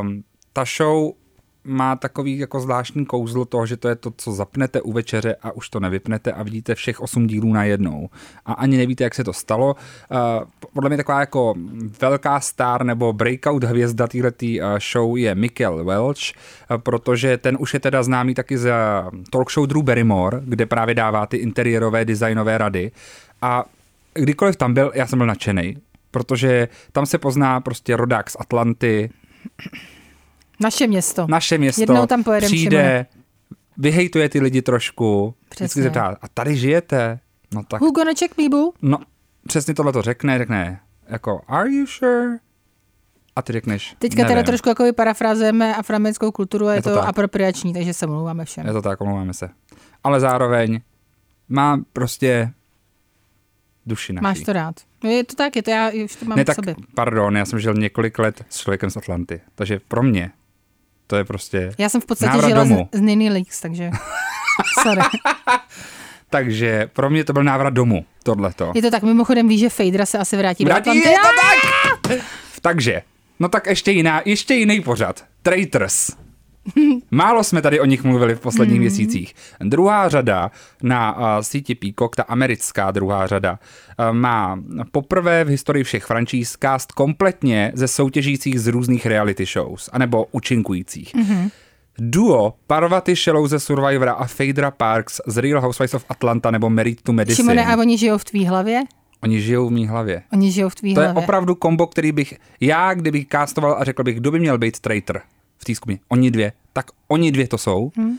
Um, ta show má takový jako zvláštní kouzlo toho, že to je to, co zapnete u večeře a už to nevypnete a vidíte všech osm dílů najednou. A ani nevíte, jak se to stalo. Podle mě taková jako velká star nebo breakout hvězda této show je Michael Welch, protože ten už je teda známý taky z talk show Drew Barrymore, kde právě dává ty interiérové designové rady. A kdykoliv tam byl, já jsem byl nadšený, protože tam se pozná prostě rodák z Atlanty, Naše město. naše město Jednou tam pojedem, Šimone. přijde, vyhejtuje ty lidi trošku, vždycky Přesně. se ptá, a tady žijete? No tak, Who gonna check me, boo? no přesně tohle to řekne, řekne jako, are you sure? A ty řekneš, Teďka teda nevím. trošku jako parafrázujeme afroamerickou kulturu a je, Je to to, tak. apropriační, takže se mluváme všem. Je to tak, omlouváme se. Ale zároveň má prostě duši naší. Máš to rád. No je to tak, je to, já už to mám ne, tak, sobě. pardon, já jsem žil několik let s člověkem z Atlanty, takže pro mě to je prostě... Já jsem v podstatě žila z, domů. z Niny Leaks, takže sorry. Takže pro mě to byl návrat domů, tohleto. Je to tak, mimochodem víš, že Fejdra se asi vrátí, Vrátí, do Atlanty. je to tak! Takže, no tak ještě jiná, ještě jiný pořad. Traitors. Málo jsme tady o nich mluvili v posledních Hmm. měsících. Druhá řada na uh, síti Peacock, ta americká druhá řada, uh, má poprvé v historii všech franšíz cast kompletně ze soutěžících z různých reality shows, anebo účinkujících. Mhm. Duo Parvati Shallow ze Survivora a Phaedra Parks z Real Housewives of Atlanta nebo Married to Medicine. Šimone, a oni žijou v tvý hlavě? Oni žijou v mý hlavě. Oni žijou v tvý To je hlavě. opravdu kombo, který bych, já kdybych castoval a řekl bych, kdo by měl být traitor v té skupině, oni dvě, tak oni dvě to jsou. Hmm.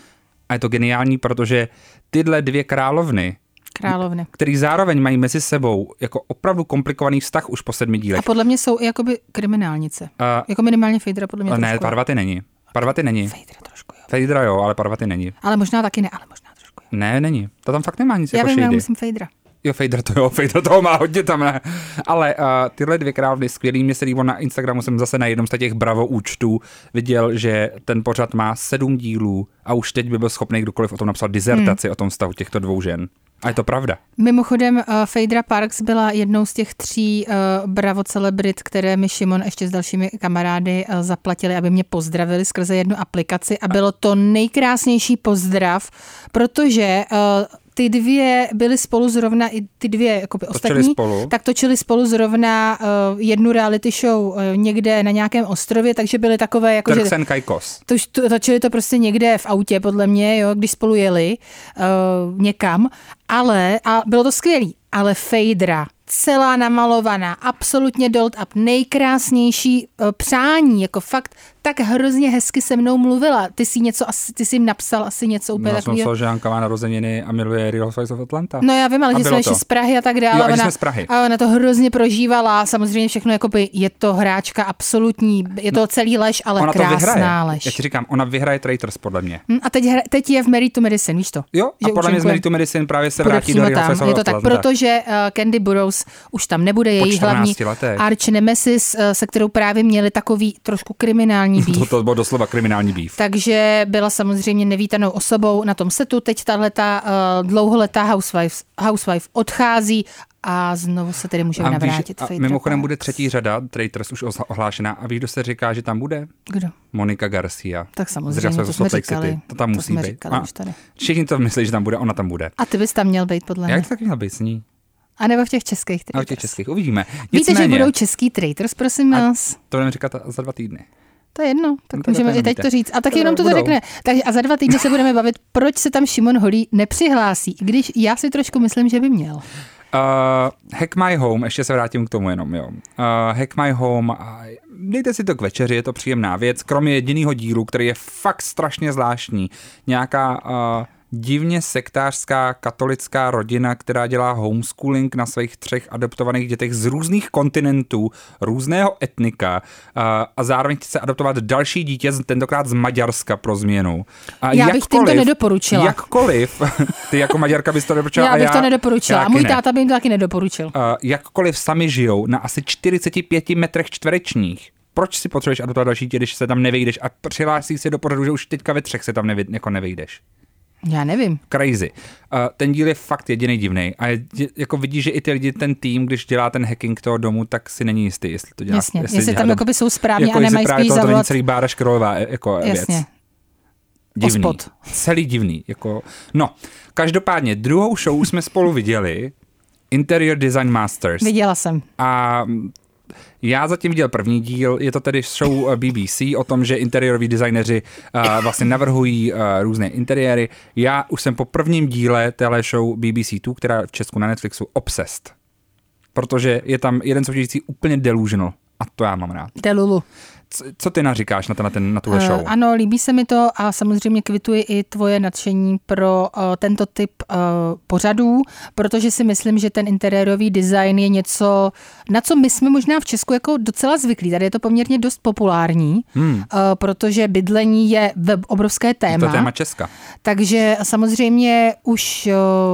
A je to geniální, protože tyhle dvě královny, Královny. který zároveň mají mezi sebou jako opravdu komplikovaný vztah už po sedmi dílech. A podle mě jsou i jakoby kriminálnice. A- jako minimálně Fejdra podle mě ne, trošku. Parvaty není. Parvaty není. Fejdra trošku, jo. Fejdra jo, ale Parvaty není. Ale možná taky ne, ale možná trošku. Jo. Ne, není. To tam fakt nemá nic Já jako vím, já shady. musím Fejdra. Jo, Fader to jo, Fader toho má hodně tam, ne. Ale uh, tyhle dvě královny skvělý, mě se líbilo na Instagramu, jsem zase na jednom z těch Bravo účtů viděl, že ten pořad má sedm dílů a už teď by byl schopný kdokoliv o tom napsat dizertaci hmm. o tom vztahu těchto dvou žen. A je to pravda. Mimochodem, uh, Phaedra Parks byla jednou z těch tří uh, bravo celebrit, které mi Šimon ještě s dalšími kamarády uh, zaplatili, aby mě pozdravili skrze jednu aplikaci a bylo to nejkrásnější pozdrav, protože uh, ty dvě byly spolu zrovna, i ty dvě jakoby Točili ostatní, spolu? tak točili spolu zrovna uh, jednu reality show uh, někde na nějakém ostrově, takže byly takové jako, and Caicos. To, to, točili to prostě někde v autě, podle mě, jo, když spolu jeli uh, někam, ale, a bylo to skvělý, ale Fejdra, celá namalovaná, absolutně dolled up, nejkrásnější uh, přání, jako fakt tak hrozně hezky se mnou mluvila. Ty jsi něco, asi, ty jsi jim napsal asi něco úplně Já jsem takového. myslel, že Janka má narozeniny a miluje Real Housewives of Atlanta. No já vím, ale A že jsme ještě to. z Prahy a tak dále. Jo, a ona, z Prahy. A ona to hrozně prožívala, samozřejmě všechno, jakoby je to hráčka absolutní, je to celý lež, ale ona to krásná vyhraje. lež. Já ti říkám, ona vyhraje Traitors podle mě. Hm, A teď, hra- teď je v Married to Medicine, víš to? Jo, Že a podle mě z Mary to Medicine právě se vrátí do Real. Housewives Je to tak, protože uh, Candy Burroughs už tam nebude, její 14 hlavní arch nemesis, uh, se kterou právě měli takový trošku kriminální To, býv. to bylo doslova kriminální býv. Takže byla samozřejmě nevítanou osobou na tom setu. Teď tahle uh, dlouholetá housewife, housewife odchází a znovu se tedy můžeme A víš, navrátit. a mimochodem bude třetí řada, Traitors už ohlášená. A víš, kdo se říká, že tam bude? Kdo? Monika Garcia. Tak samozřejmě, to Housewives jsme říkali. City. To tam To musí jsme být. říkali A už tady. Všichni to myslí, že tam bude, ona tam bude. A ty bys tam měl být, podle mě. to taky měla být s ní. A nebo v těch českých A u těch českých uvidíme. Víte, že Nicméně, budou český traitors, prosím vás? To budeme říkat za dva týdny. To je jedno, tak No to můžeme i teď to říct. A tak To jenom to budou. řekne. Takže a za dva týdny se budeme bavit, proč se tam Šimon Holý nepřihlásí, i když já si trošku myslím, že by měl. Uh, Hack My Home, ještě se vrátím k tomu jenom, jo. Uh, Hack My Home, dejte si to k večeři, je to příjemná věc, kromě jediného dílu, který je fakt strašně zvláštní. Nějaká uh, divně sektářská katolická rodina, která dělá homeschooling na svých třech adoptovaných dětech z různých kontinentů, různého etnika a zároveň chce adoptovat další dítě, tentokrát z Maďarska pro změnu. A Já bych tím to nedoporučila. Jakkoliv, ty jako Maďarka bys to nedoporučila Já a bych já, to nedoporučila. A můj ne. táta by jim to taky nedoporučil. Uh, jakkoliv sami žijou na asi 45 metrech čtverečních, proč si potřebuješ adoptovat další dítě, když se tam nevejdeš a přihlásíš se do pořadu, že už teďka ve třech se tam nevy, jako nevejdeš? Já nevím. Crazy. Uh, ten díl je fakt jediný divný a je, jako vidíš, že i ty lidi, ten tým, když dělá ten hacking toho domu, tak si není jistý, jestli to dělá. Jasně, jestli dělá tam jakoby jsou správně jako a jestli nemají právě spíš zavolat. celý Bára Škrolová jako Jasně. věc. Divný. Ospod. Celý divný. Jako, no, každopádně druhou show jsme spolu viděli, Interior Design Masters. Viděla jsem. A já zatím viděl první díl, je to tedy show eh, BBC o tom, že interioroví designeři uh, vlastně navrhují uh, různé interiéry. Já už jsem po prvním díle téhle show BBC2, která je v Česku na Netflixu, obsessed. Protože je tam jeden soutěžící úplně delusional. A to já mám rád. Delulu. Co, co ty naříkáš na, ten, na, ten, na tuhle Eh, show? Ano, líbí se mi to a samozřejmě kvituji i tvoje nadšení pro uh, tento typ uh, pořadů, protože si myslím, že ten interiérový design je něco, na co my jsme možná v Česku jako docela zvyklí. Tady je to poměrně dost populární, hmm. uh, protože bydlení je ve- obrovské to téma. je téma Česka. Takže samozřejmě už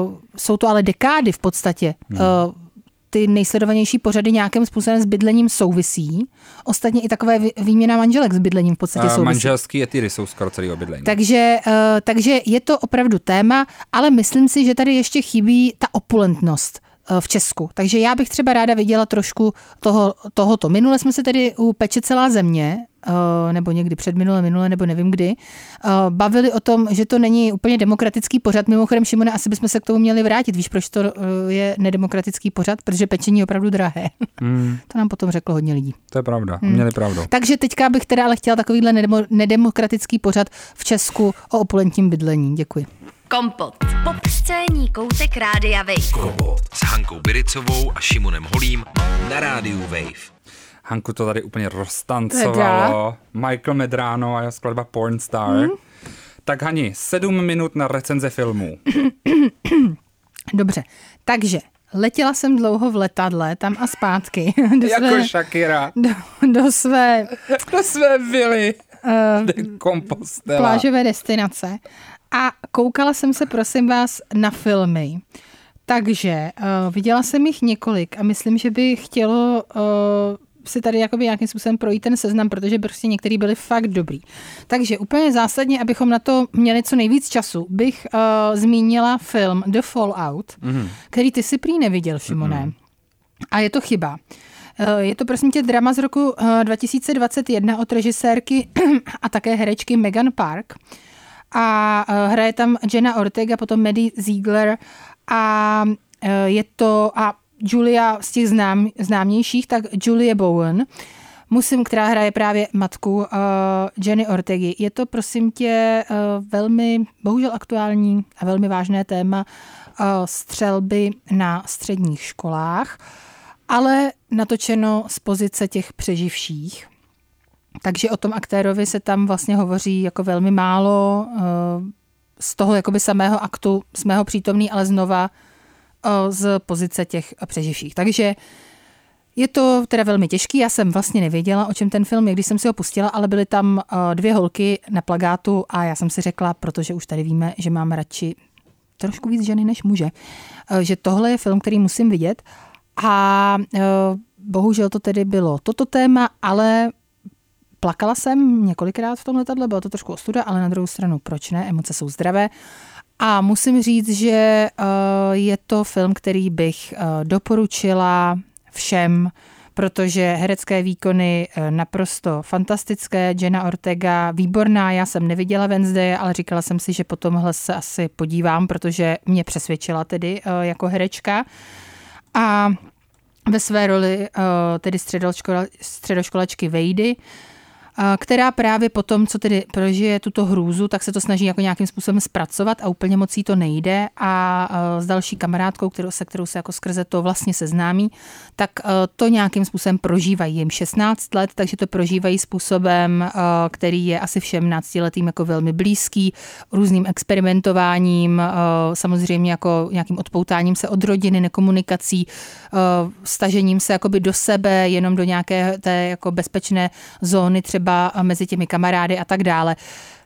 uh, jsou to ale dekády v podstatě. Hmm. Uh, ty nejsledovanější pořady nějakým způsobem s bydlením souvisí. Ostatně i takové vý- výměna manželek s bydlením v podstatě souvisí. manželský etyry jsou skoro celý obydlení. Takže, uh, takže je to opravdu téma, ale myslím si, že tady ještě chybí ta opulentnost eh, v Česku. Takže já bych třeba ráda viděla trošku toho, tohoto. Minule jsme se tedy u Peče celá země, eh, nebo někdy před minule, minule, nebo nevím kdy, eh, bavili o tom, že to není úplně demokratický pořad. Mimochodem, Šimone, asi bychom se k tomu měli vrátit. Víš, proč to eh, je nedemokratický pořad? Protože pečení je opravdu drahé. Mm, To nám potom řeklo hodně lidí. to je pravda, Hmm. měli pravdu. Takže teďka bych teda ale chtěla takovýhle nedemo, nedemokratický pořad v Česku o opulentním bydlení. Děkuji. Kompot. Popscénní koutek Rádia Wave. Kompot s Hankou Biricovou a Šimonem Holím na rádiu Wave. Hanku to tady úplně roztancovalo. Michael Medrano a jeho skladba Pornstar. Hmm. Mm. Tak Hani, sedm minut na recenze filmů. Dobře, takže letěla jsem dlouho v letadle, tam a zpátky. Do jako své, Shakira. do, do své Do své vily. uh, De Compostela. plážové destinace. A koukala jsem se, prosím vás, na filmy. Takže uh, viděla jsem jich několik a myslím, že by chtělo uh, si tady jakoby nějakým způsobem projít ten seznam, protože prostě některý byly fakt dobrý. Takže úplně zásadně, abychom na to měli co nejvíc času, bych uh, zmínila film The Fallout, mm. který ty si prý neviděl, Šimone. Mm. A je to chyba. Je to prosím tě drama z roku eh, 2021 od režisérky a také herečky Megan Park. A eh, hraje tam Jenna Ortega, potom Maddie Ziegler a eh, je to a Julia z těch znám, známějších, tak Julia Bowen, musím, která hraje právě matku uh, Jenny Ortegy. Je to, prosím tě, uh, velmi, bohužel aktuální a velmi vážné téma uh, střelby na středních školách, ale natočeno z pozice těch přeživších. Takže o tom aktérovi se tam vlastně hovoří jako velmi málo uh, z toho jakoby samého aktu, jsme ho přítomný, ale znova uh, z pozice těch přeživších. Takže je to teda velmi těžký, já jsem vlastně nevěděla, o čem ten film je, když jsem si ho pustila, ale byly tam uh, dvě holky na plagátu a já jsem si řekla, protože už tady víme, že mám radši trošku víc ženy než muže, že tohle je film, který musím vidět a bohužel to tedy bylo toto téma, ale plakala jsem několikrát v tom letadle, bylo to trošku ostuda, ale na druhou stranu proč ne, emoce jsou zdravé. A musím říct, že uh, je to film, který bych uh, doporučila všem, protože herecké výkony uh, naprosto fantastické. Jenna Ortega výborná, já jsem neviděla Wednesday, ale říkala jsem si, že po tomhle se asi podívám, protože mě přesvědčila tedy jako herečka. A ve své roli tedy středoškola, středoškolačky Vejdy, která právě po tom, co tedy prožije tuto hrůzu, tak se to snaží jako nějakým způsobem zpracovat a úplně moc jí to nejde a s další kamarádkou, kterou, se kterou se jako skrze to vlastně seznámí, tak to nějakým způsobem prožívají. Jim 16 let, takže to prožívají způsobem, který je asi všem náctiletým jako velmi blízký, různým experimentováním, samozřejmě jako nějakým odpoutáním se od rodiny, nekomunikací, stažením se jakoby do sebe, jenom do nějaké té jako bezpečné zóny třeba mezi těmi kamarády a tak dále.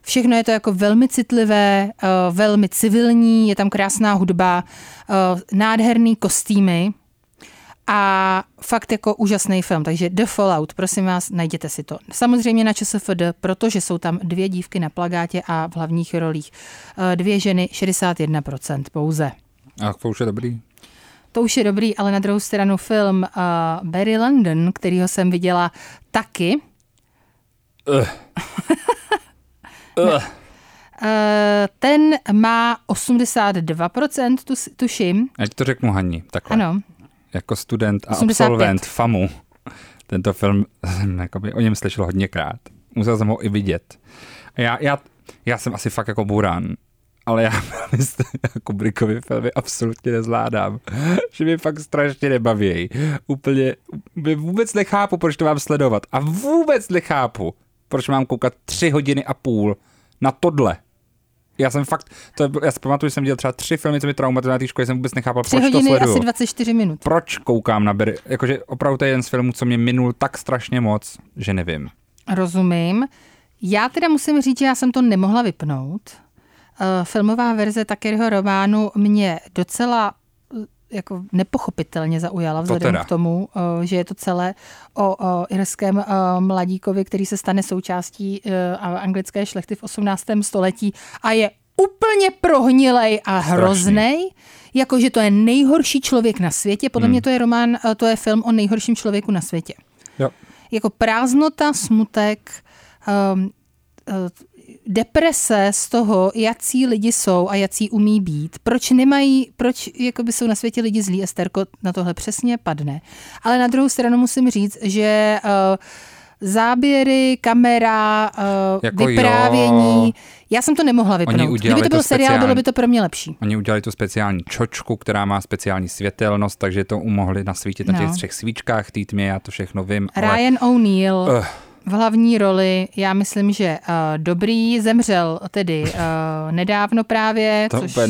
Všechno je to jako velmi citlivé, velmi civilní, je tam krásná hudba, nádherný kostýmy a fakt jako úžasný film. Takže The Fallout, prosím vás, najděte si to. Samozřejmě na ČSFD, protože jsou tam dvě dívky na plagátě a v hlavních rolích. Dvě ženy, 61% pouze. A to už je dobrý. To už je dobrý, ale na druhou stranu film uh, Barry London, kterýho jsem viděla taky, Uh. uh. ten má 82%, tu, tuším. Ať to řeknu Haní, takhle. Ano. Jako student a 85. absolvent FAMu. Tento film jakoby, o něm slyšel hodněkrát. Musel jsem ho i vidět. A já, já, já jsem asi fakt jako burán, ale já Kubrickovy filmy absolutně nezvládám. Že mě fakt strašně nebaví. Úplně vůbec nechápu, proč to mám sledovat. A vůbec nechápu, proč mám koukat tři hodiny a půl na tohle. Já jsem fakt, to, já si pamatuju, že jsem dělal třeba tři filmy, co mi traumatizovaly na té škole, jsem vůbec nechápal, Tři proč to hodiny sleduju. asi 24 minut. Proč koukám na Barry? Jakože opravdu to je jeden z filmů, co mě minul tak strašně moc, že nevím. Rozumím. Já teda musím říct, že já jsem to nemohla vypnout. Uh, filmová verze Takeryho románu mě docela jako nepochopitelně zaujala vzhledem to k tomu, uh, že je to celé o, o irském uh, mladíkovi, který se stane součástí uh, anglické šlechty v 18. století a je úplně prohnilej a hroznej. jako že to je nejhorší člověk na světě. Podle hmm. mě to je román, eh, to je film o nejhorším člověku na světě. Jo. Jako prázdnota, smutek, um, deprese z toho, jací lidi jsou a jací umí být. Proč nemají, proč jakoby jsou na světě lidi zlí, Esterko na tohle přesně padne. Ale na druhou stranu musím říct, že uh, záběry, kamera, uh, Jako vyprávění. jo. Já jsem to nemohla vypnout. Kdyby to byl to seriál, bylo by to pro mě lepší. Oni udělali tu speciální čočku, která má speciální světelnost, takže to umohli nasvítit na No. těch třech svíčkách, té tmě, já to všechno vím. ale Ryan O'Neill Ugh. V hlavní roli, já myslím, že uh, dobrý, zemřel tedy uh, nedávno právě, to což úplně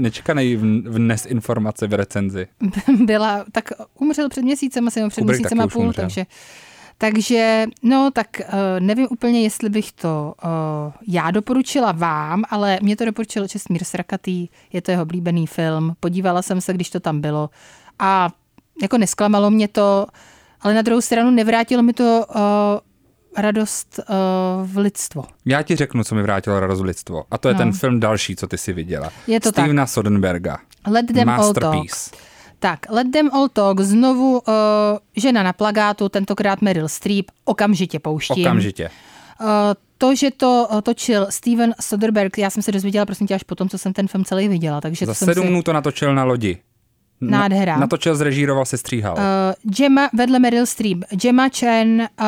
nečekaný, vnes informace v recenzi. byla, tak umřel před měsícem, asi před Kubrick měsícem a půl, takže takže, no tak uh, nevím úplně, jestli bych to uh, já doporučila vám, ale mě to doporučil Česmír Srakatý, je to jeho oblíbený film, podívala jsem se, když to tam bylo a jako nesklamalo mě to, ale na druhou stranu nevrátilo mi to uh, radost uh, v lidstvo. Já ti řeknu, co mi vrátilo radost v lidstvo. A to je No. ten film další, co ty si viděla. Je to Stevena Soderberga. Let them all talk. Masterpiece. Tak, Let them all talk, znovu uh, žena na plagátu, tentokrát Meryl Streep, okamžitě pouštím. Okamžitě. Uh, to, že to točil Steven Soderbergh, já jsem se dozvěděla prosím tě až potom, co jsem ten film celý viděla. Takže Za to jsem sedm si, dnů to natočil na lodi. Na- Nádhera. Natočil, zrežíroval, se stříhal. Uh, Gemma vedle Meryl Streep, Gemma Chen, uh,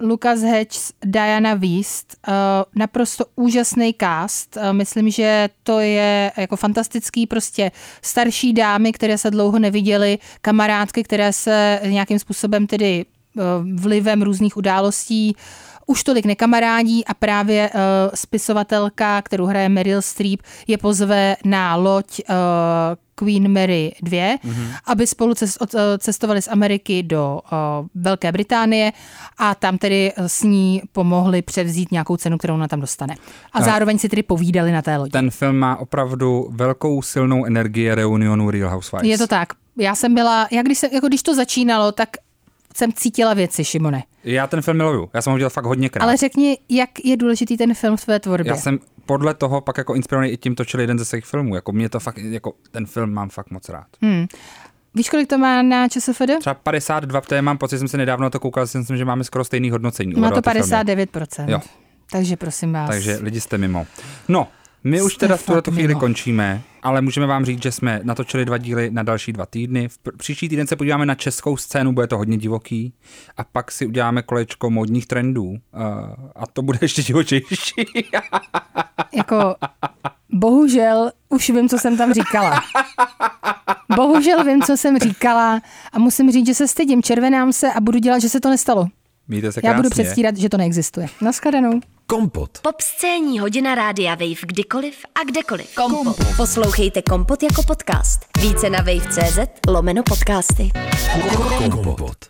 Lucas Hedges, Diana Wiest, uh, naprosto úžasný cast. Uh, myslím, že to je jako fantastický prostě starší dámy, které se dlouho neviděly, kamarádky, které se nějakým způsobem tedy uh, vlivem různých událostí už tolik nekamarádí a právě uh, spisovatelka, kterou hraje Meryl Streep, je pozve na loď uh, Queen Mary 2, mm-hmm. aby spolu eh, cestovali z Ameriky do uh, Velké Británie a tam tedy s ní pomohli převzít nějakou cenu, kterou ona tam dostane. A zároveň si tedy povídali na té lodi. Ten film má opravdu velkou silnou energii reunionu Real Housewives. Je to tak. Já jsem byla, já když, se, jako když to začínalo, tak jsem cítila věci, Šimone. Já ten film miluju. Já jsem ho viděl fakt hodněkrát. Ale řekni, jak je důležitý ten film v tvé tvorbě. Já jsem podle toho pak jako inspirovaný i tím točil jeden ze svých filmů. Jako mě to fakt, jako ten film mám fakt moc rád. Hmm. Víš, kolik to má na ČSFD? Třeba 52, protože mám pocit, že jsem se nedávno to koukal, že myslím, že máme skoro stejný hodnocení. Má to dva ty filmy. 59%. Jo. Takže prosím vás. Takže lidi jste mimo. No, my už teda v tuhle fakt chvíli mimo. končíme, ale můžeme vám říct, že jsme natočili dva díly na další dva týdny. V pr- příští týden se podíváme na českou scénu, bude to hodně divoký. A pak si uděláme kolečko módních trendů. Uh, a to bude ještě divočejší. Jako, bohužel už vím, co jsem tam říkala. Bohužel vím, co jsem říkala a musím říct, že se stydím, červenám se a budu dělat, že se to nestalo. Mějte se Já krásně. budu předstírat, že to neexistuje. Naschledanou. Kompot. Pop scéní hodina rádia Wave kdykoliv a kdekoliv. Kompot. Poslouchejte Kompot jako podcast. Více na wave.cz lomeno podcasty. Kompot.